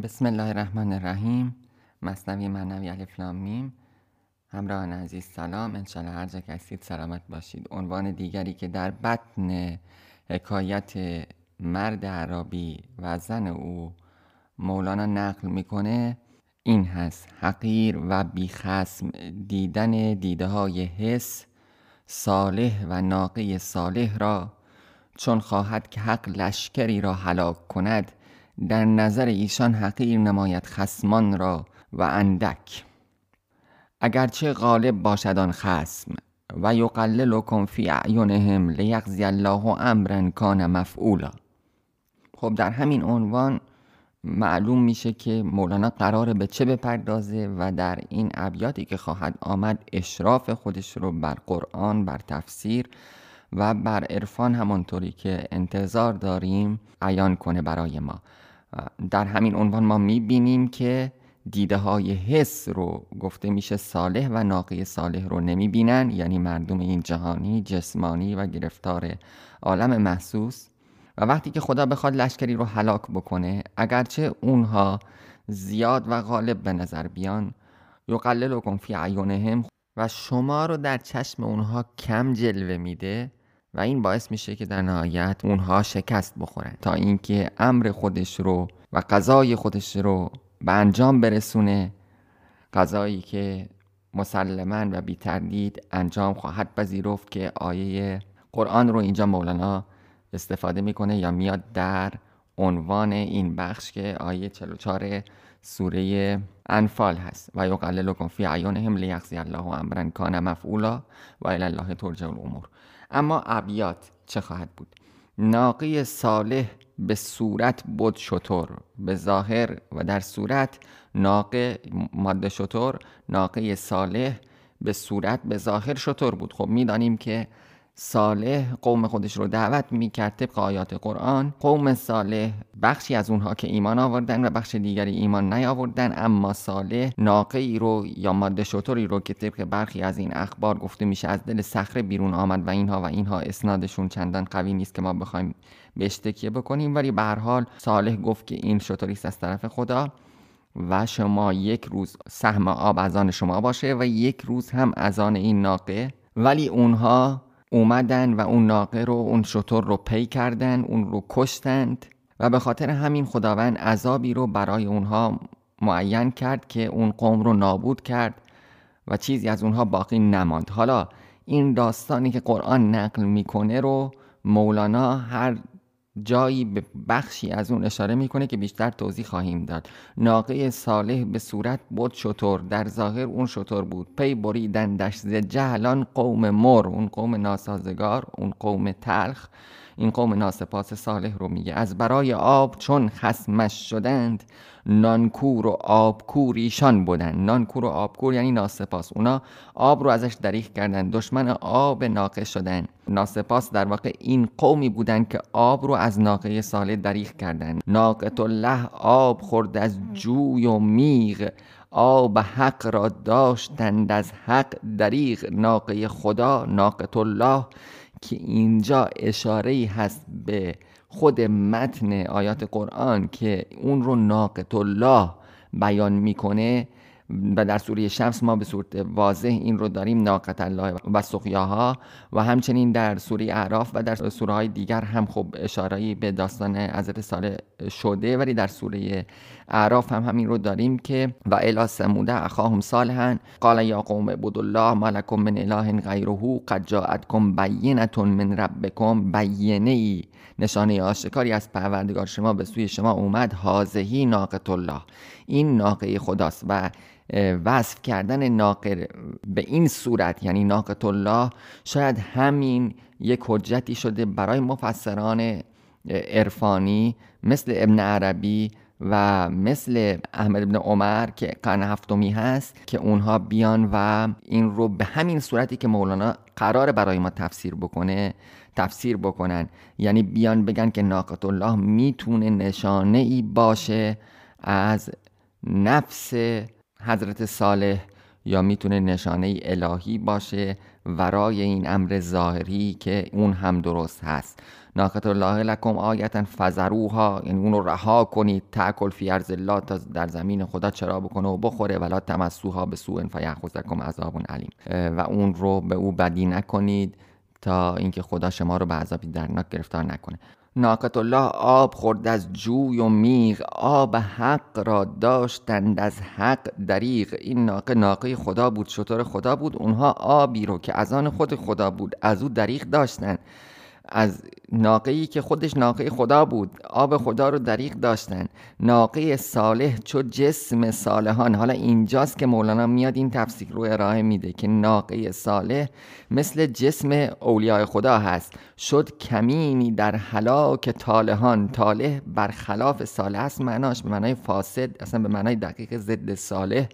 بسم الله الرحمن الرحیم. مصنوی معنوی الفلام میم. همراهان عزیز سلام. انشالله هر جا که هستید سلامت باشید. عنوان دیگری که در بطن حکایت مرد عربی و زن او مولانا نقل می‌کنه این هست. حقیر و بیخسم دیدن دیده های حس صالح و ناقه صالح را چون خواهد که حق لشکری را هلاک کند در نظر ایشان حقیر نماید خسمان را و اندک. اگرچه غالب باشد آن خسم و یقللکم فی اعینهم لیقضی الله امرا کان مفعولا. خب در همین عنوان معلوم میشه که مولانا قراره به چه بپردازه و در این ابیاتی که خواهد آمد اشراف خودش رو بر قرآن بر تفسیر و بر عرفان همانطوری که انتظار داریم عیان کنه برای ما. در همین عنوان ما می‌بینیم که دیده های حس رو گفته میشه صالح و ناقی صالح رو نمی‌بینن یعنی مردم این جهانی جسمانی و گرفتار عالم محسوس. و وقتی که خدا بخواد لشکری رو هلاک بکنه اگرچه اونها زیاد و غالب به نظر بیان یقللکم فی عیونهم و شما رو در چشم اونها کم جلوه میده. و این باعث میشه که در نهایت اونها شکست بخورن تا اینکه امر خودش رو و قضای خودش رو به انجام برسونه قضایی که مسلما و بی تردید انجام خواهد پذیرفت که آیه قرآن رو اینجا مولانا استفاده می‌کنه یا میاد در عنوان این بخش که آیه 44 سوره انفال هست. و یقللکم فی اعینهم لیقضی الله امرا کان مفعولا و الی الله ترجع الامور. اما ابیات چه خواهد بود؟ ناقی صالح به صورت بود شطور به ظاهر و در صورت ناقه ماده شطور ناقه صالح به صورت به ظاهر شطور بود. خب می‌دانیم که صالح قوم خودش رو دعوت می‌کرد طبق آیات قرآن. قوم صالح بخشی از اونها که ایمان آوردن و بخش دیگری ایمان نیاوردن اما صالح ناقه ای رو یا ماده شطوری رو که طبق برخی از این اخبار گفته میشه از دل صخره بیرون آمد و اینها و اینها اسنادشون چندان قوی نیست که ما بخوایم بهش تکیه بکنیم. ولی به هر حال صالح گفت که این شطوری از طرف خدا و شما یک روز سهم آب از آن شما باشه و یک روز هم از آن این ناقه. ولی اونها اومدن و اون ناقه رو اون شطور رو پی کردن اون رو کشتند و به خاطر همین خداوند عذابی رو برای اونها معین کرد که اون قوم رو نابود کرد و چیزی از اونها باقی نماند. حالا این داستانی که قرآن نقل می‌کنه رو مولانا هر جایی به بخشی از اون اشاره می‌کنه که بیشتر توضیح خواهیم داد. ناقه صالح به صورت بود شطور در ظاهر اون شطور بود. پی بریدندش ز جهلان قوم مر اون قوم ناسازگار اون قوم تلخ. این قوم ناسپاس صالح رو میگه. از برای آب چون خسمش شدند نانکور و آبکور ایشان بودن نانکور و آبکور یعنی ناسپاس. اونا آب رو ازش دریخ کردن دشمن آب ناقه شدن ناسپاس در واقع این قومی بودن که آب رو از ناقه صالح دریخ کردن ناقت الله آب خورد از جوی و میغ. آب حق را داشتند. از حق دریغ. ناقه خدا ناقت الله که اینجا اشاره هست به خود متن آیات قرآن که اون رو ناقت الله بیان می‌کنه و در سوره شمس ما به صورت واضح این رو داریم ناقت الله و سقیاها و همچنین در سوره اعراف و در سوره های دیگر هم خب اشارهی به داستان حضرت صالح شده ولی در سوره اعراف هم همین رو داریم که و الی سموده اخاهم صالحا. قال یا قوم عبد الله ما لكم من اله غیره قد جاءتكم بینه من ربکم. بینه ای نشانه آشکاری از پروردگار شما به سوی شما اومد. حاضهی ناقت الله. این ناقه خداست و وصف کردن ناقه به این صورت یعنی ناقت الله شاید همین یک حجتی شده برای مفسران عرفانی مثل ابن عربی و مثل احمد ابن عمر که قرن هفتمی هست که اونها بیان و این رو به همین صورتی که مولانا قرار برای ما تفسیر بکنه تفسیر بکنن. یعنی بیان بگن که ناقت الله می‌تونه نشانه ای باشه از نفس حضرت صالح یا می‌تونه نشانه الهی باشه ورای این امر ظاهری که اون هم درست هست. ناقت الله لکم آیتا فزروها یعنی اون رها کنید. تاکل فی ارز الله تا در زمین خدا چرا بکنه و بخوره. ولا تمسوها به سوء فیأخذکم عذاب علیم. و اون رو به او بدی نکنید تا اینکه خدا شما رو به عذابی درناک گرفتار نکنه. ناقت الله آب خورد از جوی و میغ آب حق را داشتند از حق دریغ. این ناقه ناقه خدا بود شطور خدا بود. اونها آبی رو که از آن خود خدا بود از او دریغ داشتند. از ناقه که خودش ناقه خدا بود آب خدا رو دریق داشتن. ناقه صالح چو جسم صالحان. حالا اینجاست که مولانا میاد این تفسیر رو ارائه میده که ناقه صالح مثل جسم اولیاء خدا هست. شد کمینی در حلاک طالحان. طالح برخلاف صالح است معناش به معنای فاسد اصلا به معنای دقیق ضد صالح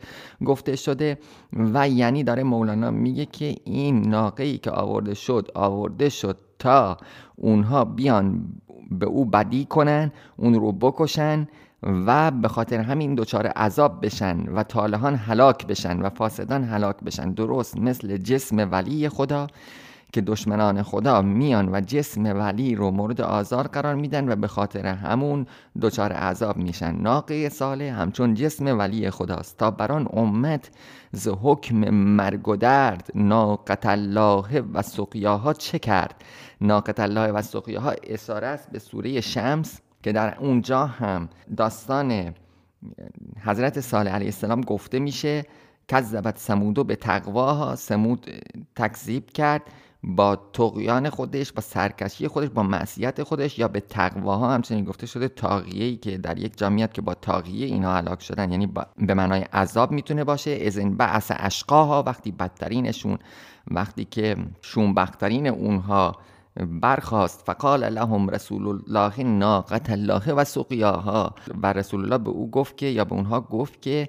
گفته شده. و یعنی داره مولانا میگه که این ناقه ای که آورده شد آورده شد تا اونها بیان به او بدی کنن اون رو بکشن و به خاطر همین دچار عذاب بشن و طالحان هلاک بشن و فاسدان هلاک بشن. درست مثل جسم ولی خدا که دشمنان خدا میان و جسم ولی رو مورد آزار قرار میدن و به خاطر همون دچار عذاب میشن. ناقه ساله همچون جسم ولی خداست. تا بران امت ز حکم مرگ و درد ناقت الله و سقیاها چه کرد؟ ناقت الله و سقیاها اساره است به سوره شمس که در اونجا هم داستان حضرت صالح علیه السلام گفته میشه کذبت سمودو به تقواها. سمود تکذیب کرد با تقیان خودش با سرکشی خودش با معصیت خودش یا به تقواها. همچنین گفته شده تاقیه که در یک جامعیت که با تاقیه اینا هلاک شدن. یعنی به معنای عذاب می‌تونه باشه. از این بعث اشقاها وقتی بدترینشون وقتی که شونبخترین اونها برخواست فقال لهم رسول الله ناقت الله و سقیاها. و رسول الله به او گفت که یا به اونها گفت که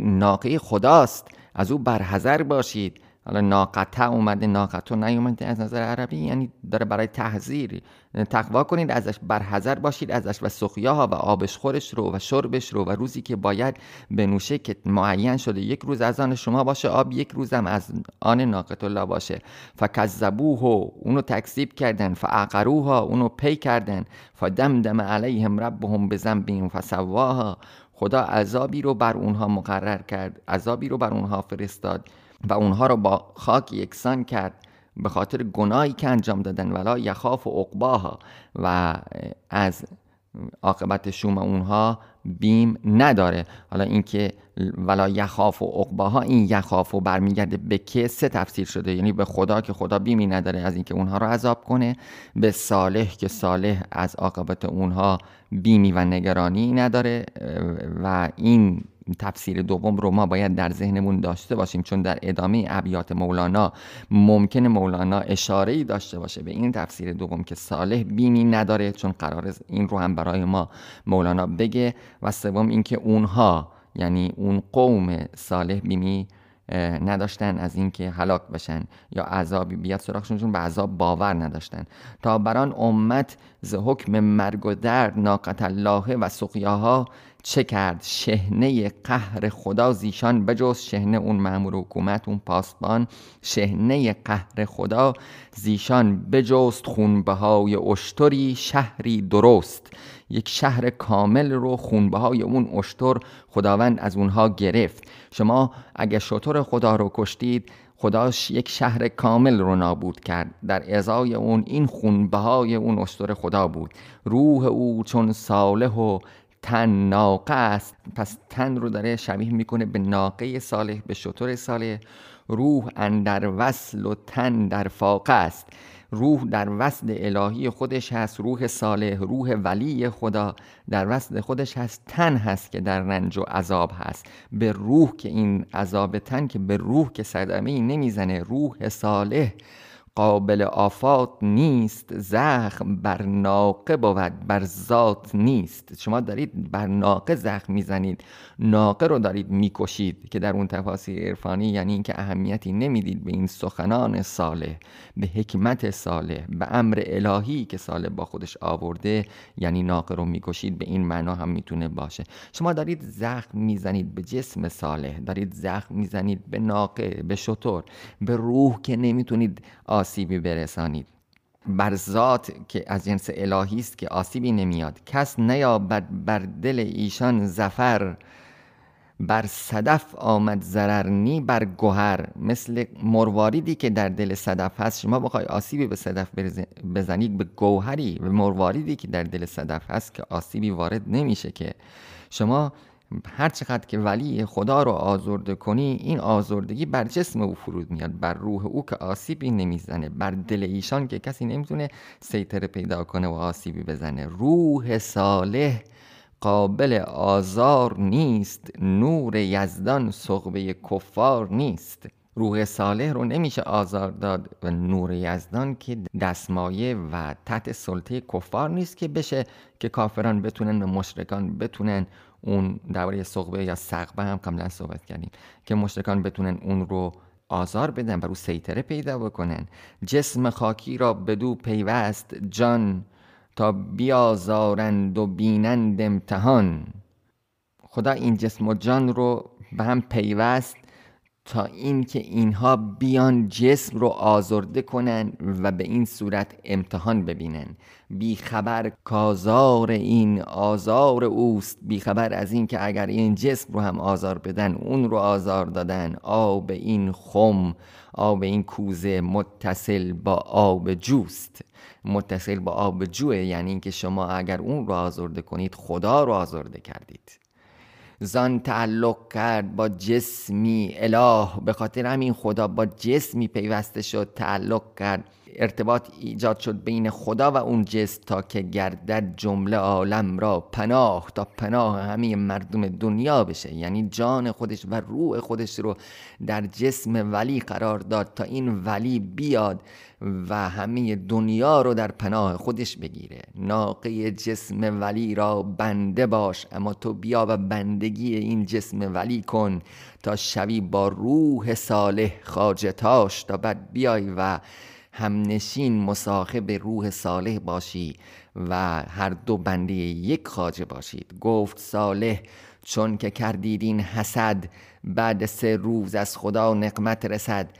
ناقه خداست. از او برحذر باشید. حالا ناقطه اومده ناقطو نیومده از نظر عربی یعنی داره برای تحذیر تقوا کنید ازش برحذر باشید ازش و سخیاها و آبش خورش رو و شربش رو و روزی که باید بنوشه که معین شده یک روز از آن شما باشه آب یک روزم از آن ناقت الله باشه. فکذبوه اونو تکذیب کردن فعقروها اونو پی کردن. فدمدم علیهم ربهم بذنبهم فسواها. خدا عذابی رو بر اونها مقرر کرد عذابی رو بر اونها فرستاد. و اونها رو با خاک یکسان کرد به خاطر گناهی که انجام دادن ولا یخاف و عقباها. و از عاقبت شوم اونها بیم نداره. حالا اینکه ولا یخاف و عقباها این یخاف و برمیگرده به که سه تفسیر شده؟ یعنی به خدا که خدا بیمی نداره از اینکه اونها رو عذاب کنه. به صالح که صالح از عاقبت اونها بیمی و نگرانی نداره. و این تفسیر دوم رو ما باید در ذهنمون داشته باشیم چون در ادامه ابیات مولانا ممکن مولانا اشاره ای داشته باشه به این تفسیر دوم که صالح بیمی نداره چون قرار این رو هم برای ما مولانا بگه. و سوم اینکه اونها یعنی اون قوم صالح بیمی نداشتن از اینکه هلاک بشن یا عذابی بیاد سراغشون چون به عذاب باور نداشتن. تا بران امت ز حکم مرگ و درد ناقت الله و سقیاها چه کرد؟ شهنه قهر خدا زیشان بجز شهنه اون مامور حکومت اون پاسبان. شهنه قهر خدا زیشان بجست خونبه های اشتری شهری درست. یک شهر کامل رو خونبه های اون اشتر خداوند از اونها گرفت. شما اگه شطور خدا رو کشتید خداش یک شهر کامل رو نابود کرد. در ازای اون این خونبه های اون اشتر خدا بود. روح او چون صالح و تن ناقه است. پس تن رو داره شبیه می‌کنه به ناقه صالح به شطور صالح. روح اندر وصل و تن در فاقه است. روح در وصل الهی خودش هست روح صالح روح ولی خدا در وصل خودش هست. تن هست که در رنج و عذاب هست. به روح که این عذاب تن که به روح که صدمه نمی‌زنه روح صالح. قابل آفات نیست زخم بر ناقه بود بر ذات نیست. شما دارید بر ناقه زخم می‌زنید. ناقه رو دارید می‌کشید که در اون تفاسیر عرفانی یعنی اینکه اهمیتی نمی‌دید به این سخنان صالح به حکمت صالح به امر الهی که صالح با خودش آورده یعنی ناقه رو می‌کشید به این معنا هم می‌تونه باشه. شما دارید زخم می‌زنید به جسم صالح دارید زخم می‌زنید به ناقه به شطور به روح که نمی‌تونید آسیبی برسانید. بر ذات که از جنس الهی است که آسیبی نمیاد. کس نیابد بر دل ایشان زفر بر صدف آمد زررنی بر گوهر. مثل مرواریدی که در دل صدف هست. شما بخوای آسیبی به صدف بزنید به گوهری به مرواریدی که در دل صدف هست که آسیبی وارد نمیشه که. شما هر چقدر که ولی خدا رو آزرده کنی این آزردگی بر جسم او فرود میاد بر روح او که آسیبی نمی‌زنه بر دل ایشان که کسی نمی‌تونه سیطره پیدا کنه و آسیبی بزنه. روح صالح قابل آزار نیست نور یزدان صغبه کفار نیست. روح صالح رو نمیشه آزار داد و نور یزدان که دستمایه و تحت سلطه کفار نیست که بشه که کافران بتونن و مشرکان بتونن اون درباره صغبه یا سقبه هم قبلا صحبت کردیم که مشرکان بتونن اون رو آزار بدن و رو سیطره پیدا بکنن. جسم خاکی را بدو پیوست جان تا بیازارند و بینند امتحان. خدا این جسم و جان رو به هم پیوست تا اینکه اینها بیان جسم رو آزرده کنن و به این صورت امتحان ببینن. بیخبر کازار این آزار اوست. بیخبر از اینکه اگر این جسم رو هم آزار بدن اون رو آزار دادن. آب این خم آب این کوزه متصل با آب جوست. متصل با آب جوه یعنی اینکه شما اگر اون رو آزرده کنید خدا رو آزرده کردید. زان تعلق کرد با جسمی اله به خاطر همین خدا با جسمی پیوسته شد تعلق کرد. ارتباط ایجاد شد بین خدا و اون جسم تا که گردد جمله عالم را پناه تا پناه همه مردم دنیا بشه. یعنی جان خودش و روح خودش رو در جسم ولی قرار داد تا این ولی بیاد و همه دنیا رو در پناه خودش بگیره. ناقه جسم ولی را بنده باش اما تو بیا و بندگی این جسم ولی کن تا شوی با روح صالح خاجتاش تا بعد بیای و همنشین مصاحب روح صالح باشی و هر دو بنده یک خاجه باشید. گفت صالح چون که کردید این حسد بعد سه روز از خدا نقمت رسد.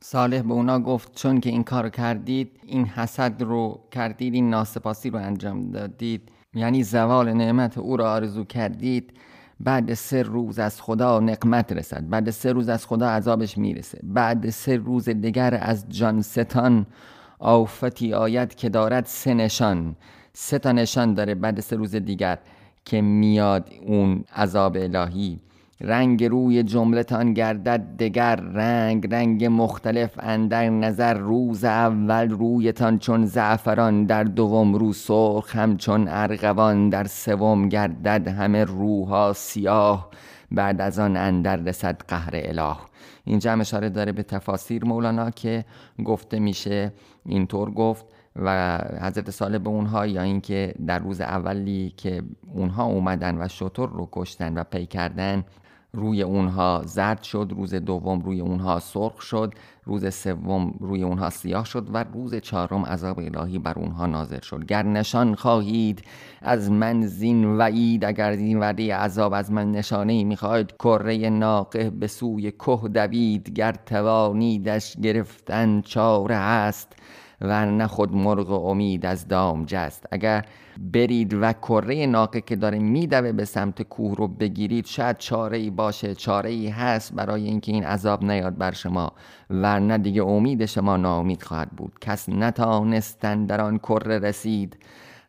صالح به اونا گفت چون که این کار کردید این حسد رو کردید این ناسپاسی رو انجام دادید. یعنی زوال نعمت او را آرزو کردید. بعد سه روز از خدا نقمت رسد. بعد سه روز از خدا عذابش می‌رسه. بعد سه روز دیگر از جان ستان آفتی آید که دارد سه نشان. سه تا نشان داره بعد سه روز دیگر که میاد اون عذاب الهی. رنگ روی جملتان گردد دگر رنگ رنگ مختلف اندر نظر روز اول رویتان چون زعفران در دوم رو سرخ همچون ارغوان در سوم گردد همه روها سیاه بعد از آن اندر رسد قهر اله. اینجا هم اشاره داره به تفاسیر مولانا که گفته میشه اینطور گفت و حضرت ساله به اونها یا اینکه در روز اولی که اونها اومدن و شطور رو کشتن و پی کردن روی اونها زرد شد روز دوم روی اونها سرخ شد روز سوم روی اونها سیاه شد و روز چهارم عذاب الهی بر اونها نازل شد. گر نشان خواهید از من زین وعید اگر این وعده عذاب از من نشانه می‌خواهید کره ناقه به سوی که دوید گر توانیدش گرفتن چاره هست ورنه خود مرغ امید از دام جست. اگر برید و کره ناقه که داره میدوه به سمت کوه رو بگیرید شاید چاره ای باشه چاره ای هست برای اینکه این عذاب نیاد بر شما. ورنه دیگه امید شما ناامید خواهد بود. کس نتانستن در آن کره رسید.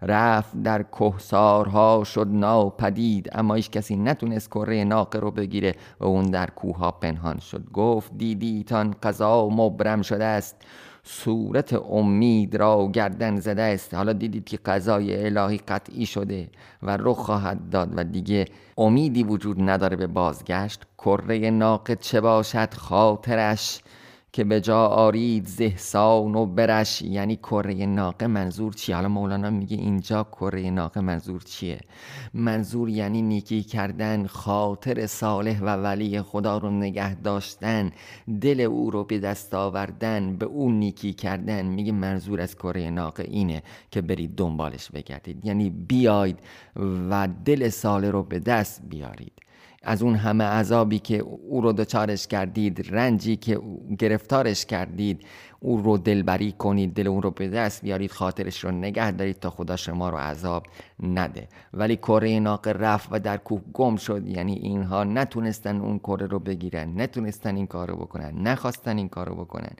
رفت در کهسارها شد ناپدید اما هیچ کسی نتونست کره ناقه رو بگیره و اون در کوه ها پنهان شد. گفت دیدیتان قضا مبرم شده است. صورت امید را گردن زده است. حالا دیدید که قضای الهی قطعی شده و رخ خواهد داد و دیگه امیدی وجود نداره به بازگشت. کره ناقد چه باشد؟ خاطرش که به جا آرید زهسان و برش. یعنی کره ناقه منظور چیه؟ حالا مولانا میگه اینجا کره ناقه منظور چیه؟ منظور یعنی نیکی کردن خاطر صالح و ولی خدا رو نگه داشتن دل او رو به دست آوردن به اون نیکی کردن. میگه منظور از کره ناقه اینه که برید دنبالش بگردید. یعنی بیاید و دل صالح رو به دست بیارید. از اون همه عذابی که او رو دچارش کردید رنجی که گرفتارش کردید او رو دلبری کنید دل اون رو به دست بیارید خاطرش رو نگه دارید تا خدا شما رو عذاب نده. ولی کره ناقه رفت و در کوه گم شد. یعنی اینها نتونستن اون کره رو بگیرن نتونستن این کار رو بکنن نخواستن این کار رو بکنن.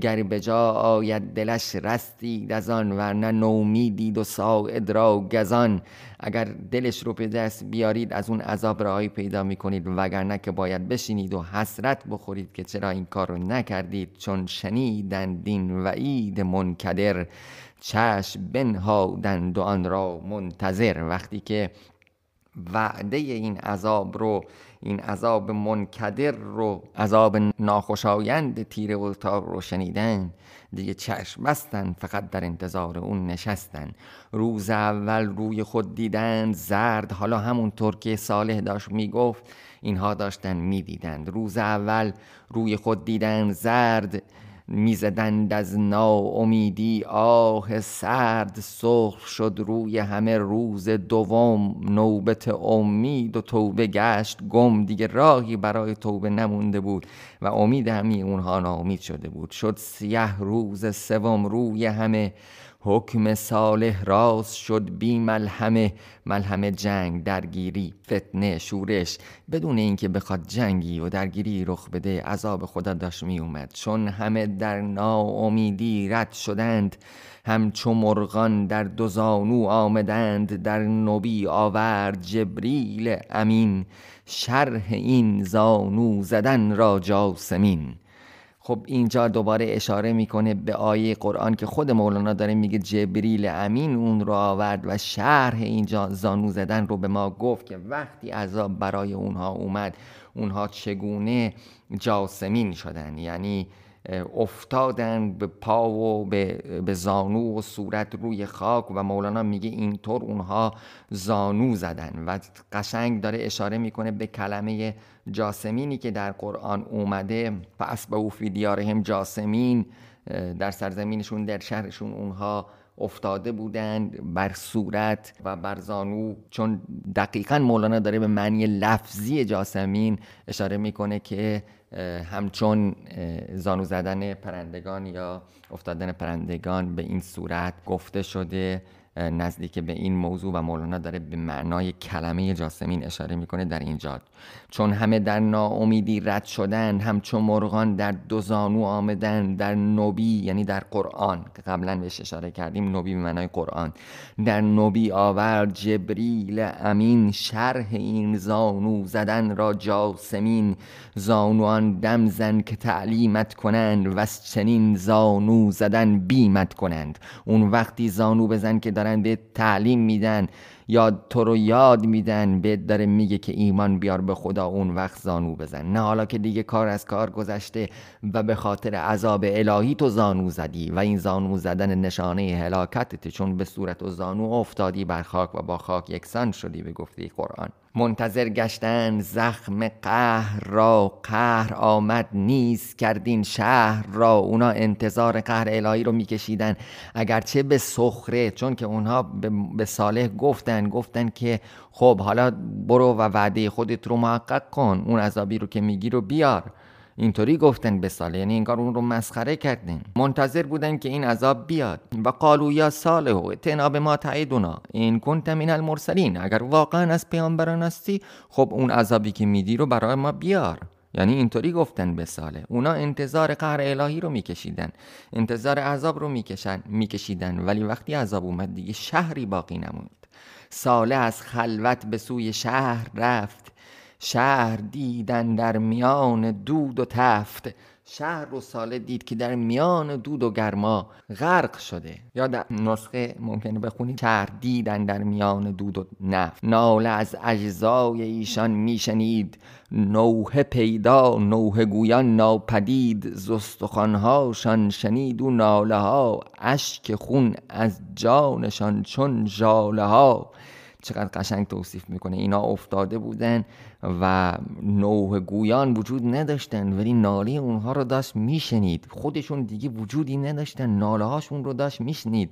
گر به جا آید دلش رستید از آن ورنه نومیدید و ساعد را گزان. اگر دلش رو به دست بیارید از اون عذاب رهایی پیدا می‌کنید. وگرنه که باید بشینید و حسرت بخورید که چرا این کار رو نکردید چون شنیدن دین وعید منکدر. چشم بنهادند و آن را منتظر. وقتی که وعده این عذاب رو این عذاب منکدر رو عذاب ناخوشایند تیر و رو شنیدن دیگه چشم بستن فقط در انتظار اون نشستن. روز اول روی خود دیدن زرد حالا همونطور که صالح داشت می‌گفت اینها داشتن می‌دیدند. روز اول روی خود دیدن زرد می‌زدند از ناامیدی آه سرد سرخ شد روی همه روز دوم. نوبت امید و توبه گشت گم دیگه راهی برای توبه نمونده بود و امید همی اونها ناامید شده بود. شد سیه روز سوم روی همه حکم صالح راست شد بی ملهمه ملهمه جنگ درگیری فتنه شورش. بدون اینکه بخواد جنگی و درگیری رخ بده عذاب خدا داشت می اومد چون همه در ناامیدی رد شدند همچو مرغان در دو زانو آمدند. در نبی آورد جبریل امین. شرح این زانو زدن را جاسمین. خب اینجا دوباره اشاره می‌کنه به آیه قرآن که خود مولانا داره میگه جبریل امین اون رو آورد و شرح اینجا زانو زدن رو به ما گفت که وقتی عذاب برای اونها اومد اونها چگونه جاسمین شدن؟ یعنی افتادن به پا و به, زانو و صورت روی خاک و مولانا میگه اینطور اونها زانو زدن و قشنگ داره اشاره می‌کنه به کلمه جاسمینی که در قرآن اومده. پس به او فی دیارهم جاسمین در سرزمینشون در شهرشون اونها افتاده بودند بر صورت و بر زانو. چون دقیقا مولانا داره به معنی لفظی جاسمین اشاره می‌کنه که همچون زانو زدن پرندگان یا افتادن پرندگان به این صورت گفته شده. نزدیک به این موضوع و مولانا داره به معنای کلمه جاسمین اشاره می‌کنه در اینجا چون همه در ناامیدی رد شدن همچون مرغان در دو زانو آمدن در نبی یعنی در قرآن که قبلا بهش اشاره کردیم نبی به معنای قرآن. در نبی آورد جبریل امین شرح این زانو زدن را جاسمین. زانوان دم زن که تعلیمت کنند و چنین زانو زدن بیمت کنند. اون وقتی زانو بزن که دارن به تعلیم میدن یا تو رو یاد میدن به داره میگه که ایمان بیار به خدا اون وقت زانو بزن. نه حالا که دیگه کار از کار گذشته و به خاطر عذاب الهی تو زانو زدی و این زانو زدن نشانه هلاکتت چون به صورت و زانو افتادی بر خاک و با خاک یکسان شدی به گفته قرآن. منتظر گشتن زخم قهر را قهر آمد نیست کردین شهر را. اونا انتظار قهر الهی رو میکشیدن. اگرچه به سخره چون که اونها به صالح گفتن گفتن که خب حالا برو و وعده خودت رو محقق کن. اون عذابی رو که میگی رو بیار. اینطوری گفتن به ساله یعنی انگار اون رو مسخره کردن. منتظر بودن که این عذاب بیاد. و قالو یا صالح اتنا به ما تعیدونا این کنت من المرسلین. اگر واقعا از پیامبران هستی خب اون عذابی که میدی رو برای ما بیار. یعنی اینطوری گفتن به ساله. اونا انتظار قهر الهی رو میکشیدن. انتظار عذاب رو می‌کشن میکشیدن. ولی وقتی عذاب اومد دیگه شهری باقی نموند. ساله از خلوت به سوی شهر رفت. شهر دیدن در میان دود و تفت. شهر رو ساله دید که در میان دود و گرما غرق شده. یا در نسخه ممکنه بخونید. شهر دیدن در میان دود و نفت. ناله از اجزای ایشان میشنید. نوه پیدا نوه گویان ناپدید. زستخانهاشان شنید و ناله ها اشک خون از جانشان چون جاله ها. چقدر قشنگ توصیف می‌کنه. اینا افتاده بودن و نوه گویان وجود نداشتن ولی ناله اونها رو داشت میشنید. خودشون دیگه وجودی نداشتن ناله هاشون رو داشت میشنید.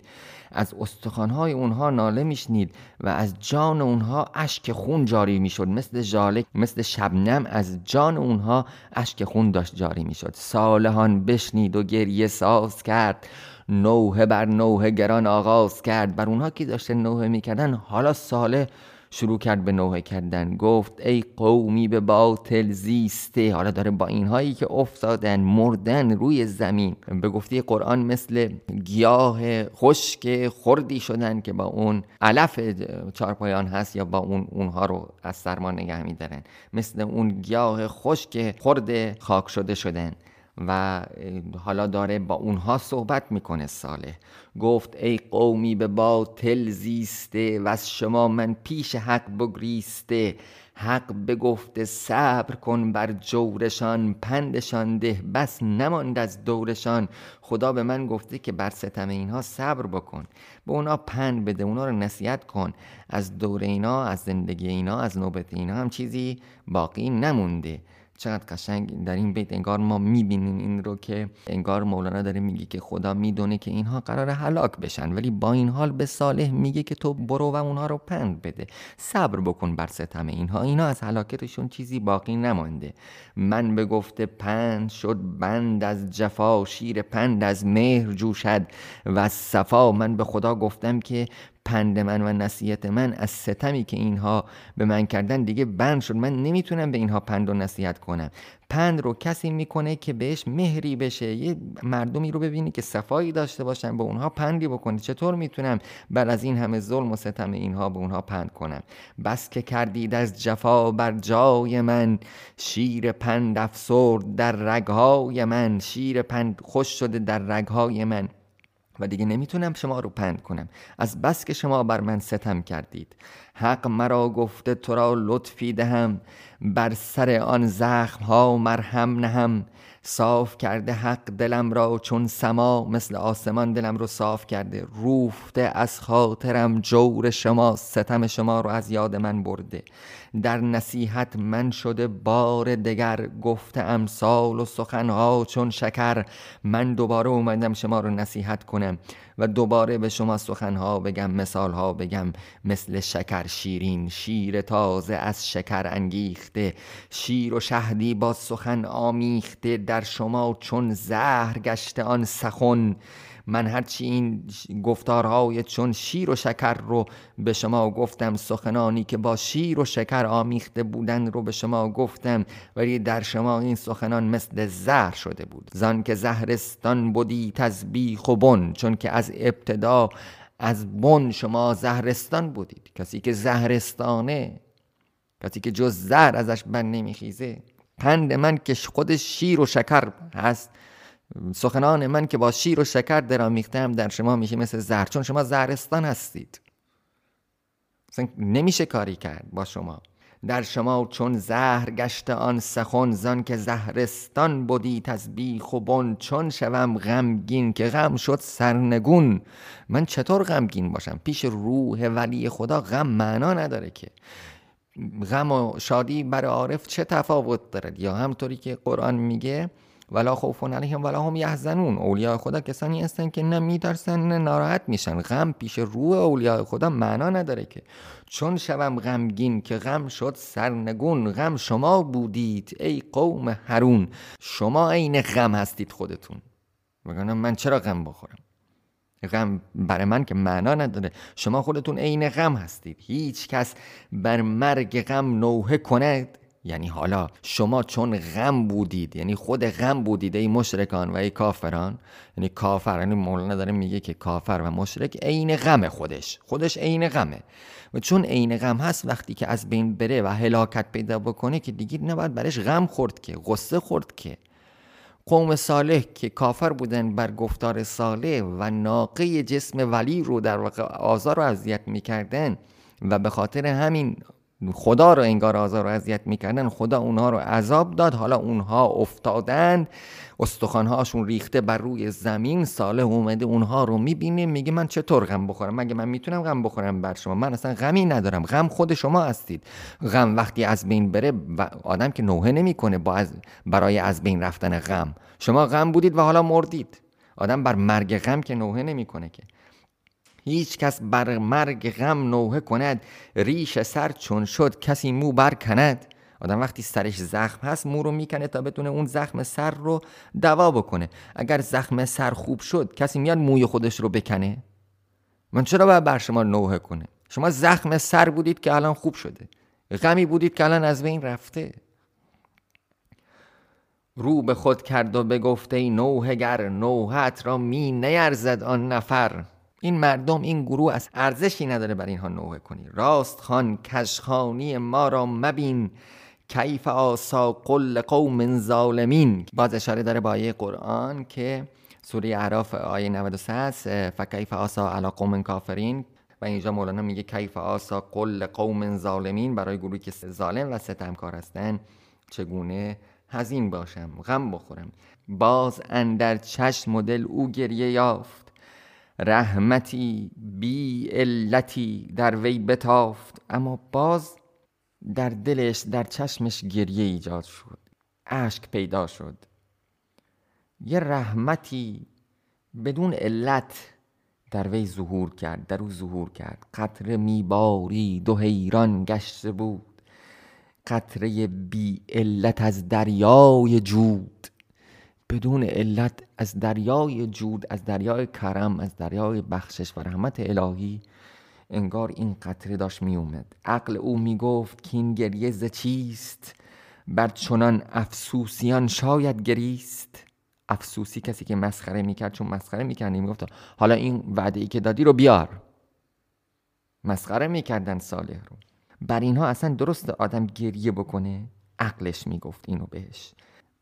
از استخوانهای اونها ناله میشنید و از جان اونها اشک خون جاری می‌شد. مثل جاله مثل شبنم از جان اونها اشک خون داشت جاری می‌شد. صالحان بشنید و گریه ساز کرد. نوه بر نوه گران آغاز کرد. بر اونها که داشته نوه می‌کردن؟ حالا ساله شروع کرد به نوحه کردن. گفت ای قومی به باطل زیسته. حالا داره با اینهایی که افتادن مردن روی زمین. به گفته قرآن مثل گیاه خشک خردی شدن که با اون علف چارپایان هست یا با اون اونها رو از سرما نگه میدارن. مثل اون گیاه خشک خرد خاک شده شدن. و حالا داره با اونها صحبت می‌کنه صالح. گفت ای قومی به باطل زیسته و از شما من پیش حق بگریسته. حق بگفته صبر کن بر جورشان پندشان ده بس نماند از دورشان. خدا به من گفته که بر ستم اینها صبر بکن. به اونا پند بده اونا رو نصیحت کن. از دور اینا از زندگی اینا از نوبت اینا هم چیزی باقی نمونده. چقدر قشنگ در این بیت انگار ما می‌بینیم این رو که انگار مولانا داره میگه که خدا می‌دونه که اینها قرار هلاک بشن ولی با این حال به صالح میگه که تو برو و اونها رو پند بده صبر بکن بر ستم اینها اینا از هلاکتشون چیزی باقی نمانده. من به گفته پند شد بند از جفا شیر پند از مهر جوشد و صفا من به خدا گفتم که پند من و نصیحت من از ستمی که اینها به من کردن دیگه بند شد. من نمی‌تونم به اینها پند و نصیحت کنم. پند رو کسی می‌کنه که بهش مهری بشه. یه مردمی رو ببینی که صفایی داشته باشن به اونها پندی بکنی. چطور می‌تونم بعد از این همه ظلم و ستم اینها به اونها پند کنم؟ بس که کردید از جفا بر جای من. شیر پند افسرد در رگهای من. شیر پند خوش شده در رگهای من. و دیگه نمی‌تونم شما رو پند کنم. از بس که شما بر من ستم کردید. حق مرا گفته تو را لطفی دهم. بر سر آن زخم ها مرهم نهم. صاف کرده حق دلم را چون سما. مثل آسمان دلم رو صاف کرده. روفته از خاطرم جور شما. ستم شما رو از یاد من برده. در نصیحت من شده بار دگر گفته امثال و سخنها چون شکر. من دوباره اومدم شما رو نصیحت کنم و دوباره به شما سخنها بگم مثالها بگم مثل شکر شیرین شیر تازه از شکر انگیخته شیر و شهدی با سخن آمیخته در شما چون زهر گشته آن سخن. من هرچی این گفتارهای چون شیر و شکر رو به شما گفتم سخنانی که با شیر و شکر آمیخته بودن رو به شما گفتم ولی در شما این سخنان مثل زهر شده بود. زان که زهرستان بودی تزبیخ و بن چون که از ابتدا از بن شما زهرستان بودید. کسی که زهرستانه کسی که جز زهر ازش بن نمیخیزه. پند من که خودش شیر و شکر هست سخنان من که با شیر و شکر درامیختم در شما میشه مثل زهر چون شما زهرستان هستید. نمیشه کاری کرد با شما. در شما چون زهر گشت آن سخن زان که زهرستان بودی تزبیخ و بن چون شوم غمگین که غم شد سرنگون. من چطور غمگین باشم؟ پیش روح ولی خدا غم معنا نداره که. غم و شادی برای عارف چه تفاوت دارد؟ یا همطوری که قرآن میگه ولا خوف علیهم ولا هم یحزنون. اولیاء خدا کسانی هستن که نه میترسن نه ناراحت میشن. غم پیش روح اولیاء خدا معنا نداره که. چون شوم غمگین که غم شد سرنگون غم شما بودید ای قوم هرون شما عین غم هستید خودتون. بگم من چرا غم بخورم؟ غم برای من که معنا نداره. شما خودتون عین غم هستید. هیچ کس بر مرگ غم نوحه کند. یعنی حالا شما چون غم بودید یعنی خود غم بودید ای مشرکان و ای کافران یعنی کافر یعنی مولانا داره میگه که کافر و مشرک عین غم خودش خودش عین غمه. و چون عین غم هست وقتی که از بین بره و هلاکت پیدا بکنه که دیگه نباید برش غم خورد که غصه خورد که. قوم صالح که کافر بودن بر گفتار صالح و ناقه جسم ولی رو در واقع آزار و اذیت می‌کردن و به خاطر همین خدا رو انگار آزار و اذیت می‌کردن خدا اونها رو عذاب داد. حالا اونها افتادند استخوانهاشون ریخته بر روی زمین. ساله اومده اونها رو می‌بینه میگه من چطور غم بخورم؟ مگه من می‌تونم غم بخورم بر شما؟ من اصلا غمی ندارم. غم خود شما هستید. غم وقتی از بین بره آدم که نوحه نمی‌کنه با برای از بین رفتن غم. شما غم بودید و حالا مردید. آدم بر مرگ غم که نوحه نمی‌کنه که. هیچ کس بر مرگ غم نوحه کند ریش سر چون شد کسی مو بر کند. آدم وقتی سرش زخم هست مو رو می‌کنه تا بتونه اون زخم سر رو دوا بکنه. اگر زخم سر خوب شد کسی میاد موی خودش رو بکنه؟ من چرا باید بر شما نوحه کنه؟ شما زخم سر بودید که الان خوب شده. غمی بودید که الان از بین رفته. رو به خود کرد و بگفته ای نوهگر نوحت را می نیرزد آن نفر. این مردم این گروه از ارزشی نداره بر اینها نوحه کنی. راست خان کشخانی ما را مبین. کیف آسا قل قوم ظالمین. باز اشاره داره با آیه قرآن که سوره اعراف آیه 93 هست فکیف آسا علی قوم کافرین. و اینجا مولانا میگه کیف آسا قل قوم ظالمین. برای گروهی که ظالم و ستمکار هستن چگونه هزین باشم غم بخورم؟ باز اندر چشم مدل او گریه یافت. رحمتی بی علتی در وی بتافت اما باز در دلش در چشمش گریه ایجاد شد اشک پیدا شد. یه رحمتی بدون علت در وی ظهور کرد در او ظهور کرد. قطره میباری دو حیران گشته بود قطره بی علت از دریای جود. بدون علت از دریای جود از دریای کرم از دریای بخشش و رحمت الهی انگار این قطره داشت می اومد عقل او می گفت که این گریه ز چیست؟ بر چنان افسوسیان شاید گریست. افسوسی کسی که مسخره می‌کرد چون مسخره می‌کرد می‌گفت حالا این وعده ای که دادی رو بیار. مسخره می‌کردن صالح رو. بر اینها اصلا درست آدم گریه بکنه؟ عقلش می‌گفت اینو بهش.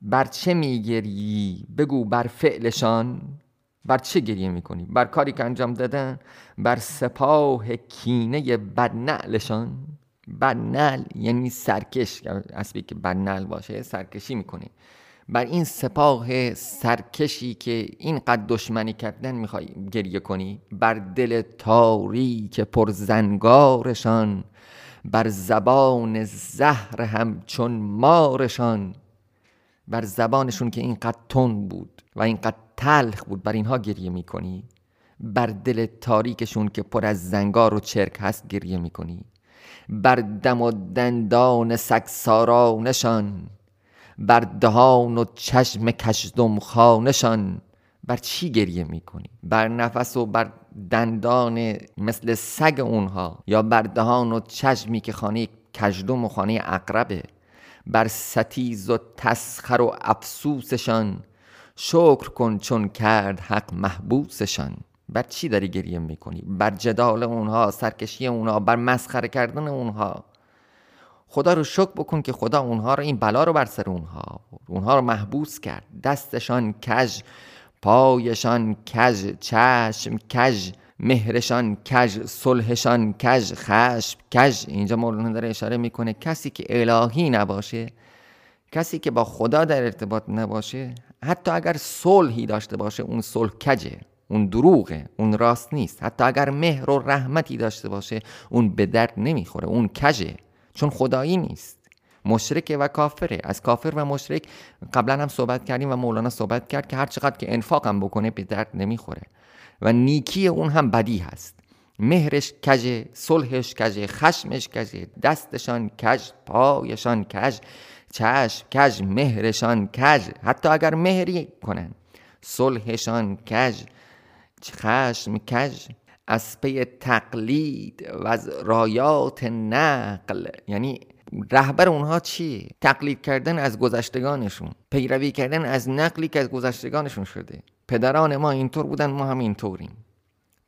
بر چه میگریی؟ بگو بر فعلشان. بر چه گریه می‌کنی؟ بر کاری که انجام دادن؟ بر سپاه کینه بدنعلشان. بدنعل یعنی سرکش. اسبی که بدنعل باشه سرکشی می‌کنه بر این سپاه سرکشی که این قد دشمنی کردن می‌خوای گریه کنی؟ بر دل تاری که پر زنگارشان بر زبان زهر همچون مارشان. بر زبانشون که اینقدر تون بود و اینقدر تلخ بود بر اینها گریه می‌کنی؟ بر دل تاریکشون که پر از زنگار و چرک هست گریه می‌کنی؟ بر دم و دندان سگسارانشان بر دهان و چشم کشدم خانشان بر چی گریه می‌کنی؟ بر نفس و بر دندان مثل سگ اونها یا بر دهان و چشمی که خانه کشدم و خانه اقربه بر ستیز و تسخر و افسوسشان. شکر کن چون کرد حق محبوسشان. بر چی داری گریه می‌کنی؟ بر جدال اونها سرکشی اونها بر مسخره کردن اونها. خدا رو شکر بکن که خدا اونها رو این بلا رو بر سر اونها. اونها رو محبوس کرد. دستشان کج پایشان کج چشم کج مهرشان کج صلحشان کج خشم کج اینجا مولانا داره اشاره می‌کنه کسی که الهی نباشه کسی که با خدا در ارتباط نباشه حتی اگر صلحی داشته باشه اون صلح کجه؟ اون دروغه اون راست نیست. حتی اگر مهر و رحمتی داشته باشه اون به درد نمی‌خوره اون کجه؟ چون خدایی نیست. مشرک و کافره. از کافر و مشرک قبلا هم صحبت کردیم و مولانا صحبت کرد که هر چقدر که انفاق هم بکنه به درد نمی‌خوره. و نیکی اون هم بدی هست. مهرش کجه صلحش کجه خشمش کجه دستشان کج پایشان کج چشم کج مهرشان کج حتی اگر مهری کنن. صلحشان کج خشم کج از پی تقلید و از رایات نقل. یعنی رهبر اونها چی؟ تقلید کردن از گذشتگانشون. پیروی کردن از نقلی که از گذشتگانشون شده. پدران ما اینطور بودن ما هم اینطوریم.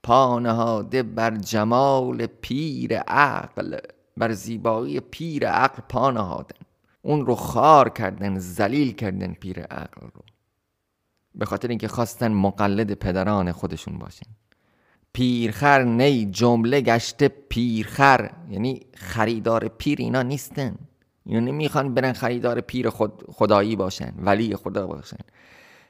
پانهاده بر جمال پیر عقل بر زیبایی پیر عقل پانهادن اون رو خار کردن زلیل کردن پیر عقل رو. به خاطر اینکه خواستن مقلد پدران خودشون باشن. پیرخر نی جمله گشته پیرخر یعنی خریدار پیر اینا نیستن. اینا نمی‌خوان برن خریدار پیر خود خدایی باشن ولی خدا باشن.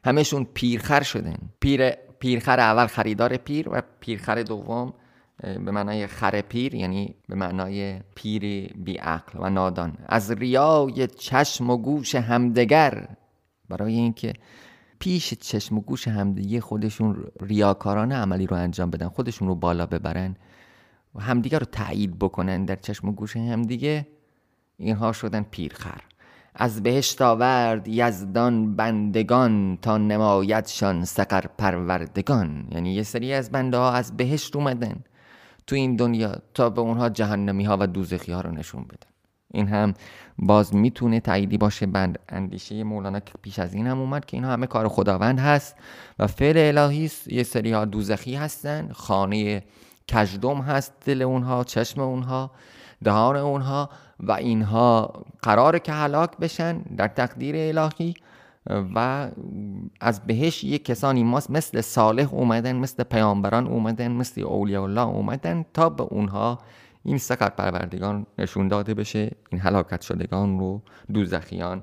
همشون پیرخر شدن. پیر پیرخر اول خریدار پیر و پیرخر دوم به معنای خر پیر یعنی به معنای پیر بی عقل و نادان. از ریای چشم و گوش همدگر برای اینکه پیش چشم و گوش همدیگه خودشون ریاکارانه عملی رو انجام بدن خودشون رو بالا ببرن و همدیگه رو تایید بکنن در چشم و گوش همدیگه اینها شدن پیرخر. از بهشت آورد یزدان بندگان تا نمایدشان سقر پروردگان یعنی یه سری از بنده ها از بهشت اومدن تو این دنیا تا به اونها جهنمی ها و دوزخی ها رو نشون بدن. این هم باز می‌تونه تاییدی باشه. بند اندیشه مولانا که پیش از این هم اومد که اینها همه کار خداوند هست و فعل الهی است. یه سری ها دوزخی هستن خانه کجدم هست دل اونها چشم اونها دهان اونها. و اینها قرار که هلاک بشن در تقدیر الهی و از بهش یک کسانی ماست مثل صالح اومدن مثل پیامبران اومدن مثل اولیاء الله اومدن تا به اونها این سقر پروردگان نشون داده بشه این هلاکت شدگان رو دوزخیان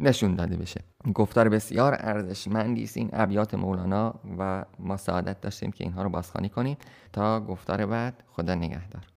نشون داده بشه. گفتار بسیار ارزشمندی است این ابیات مولانا و ما سعادت داشتیم که اینها رو بازخوانی کنیم. تا گفتار بعد خدا نگهدار.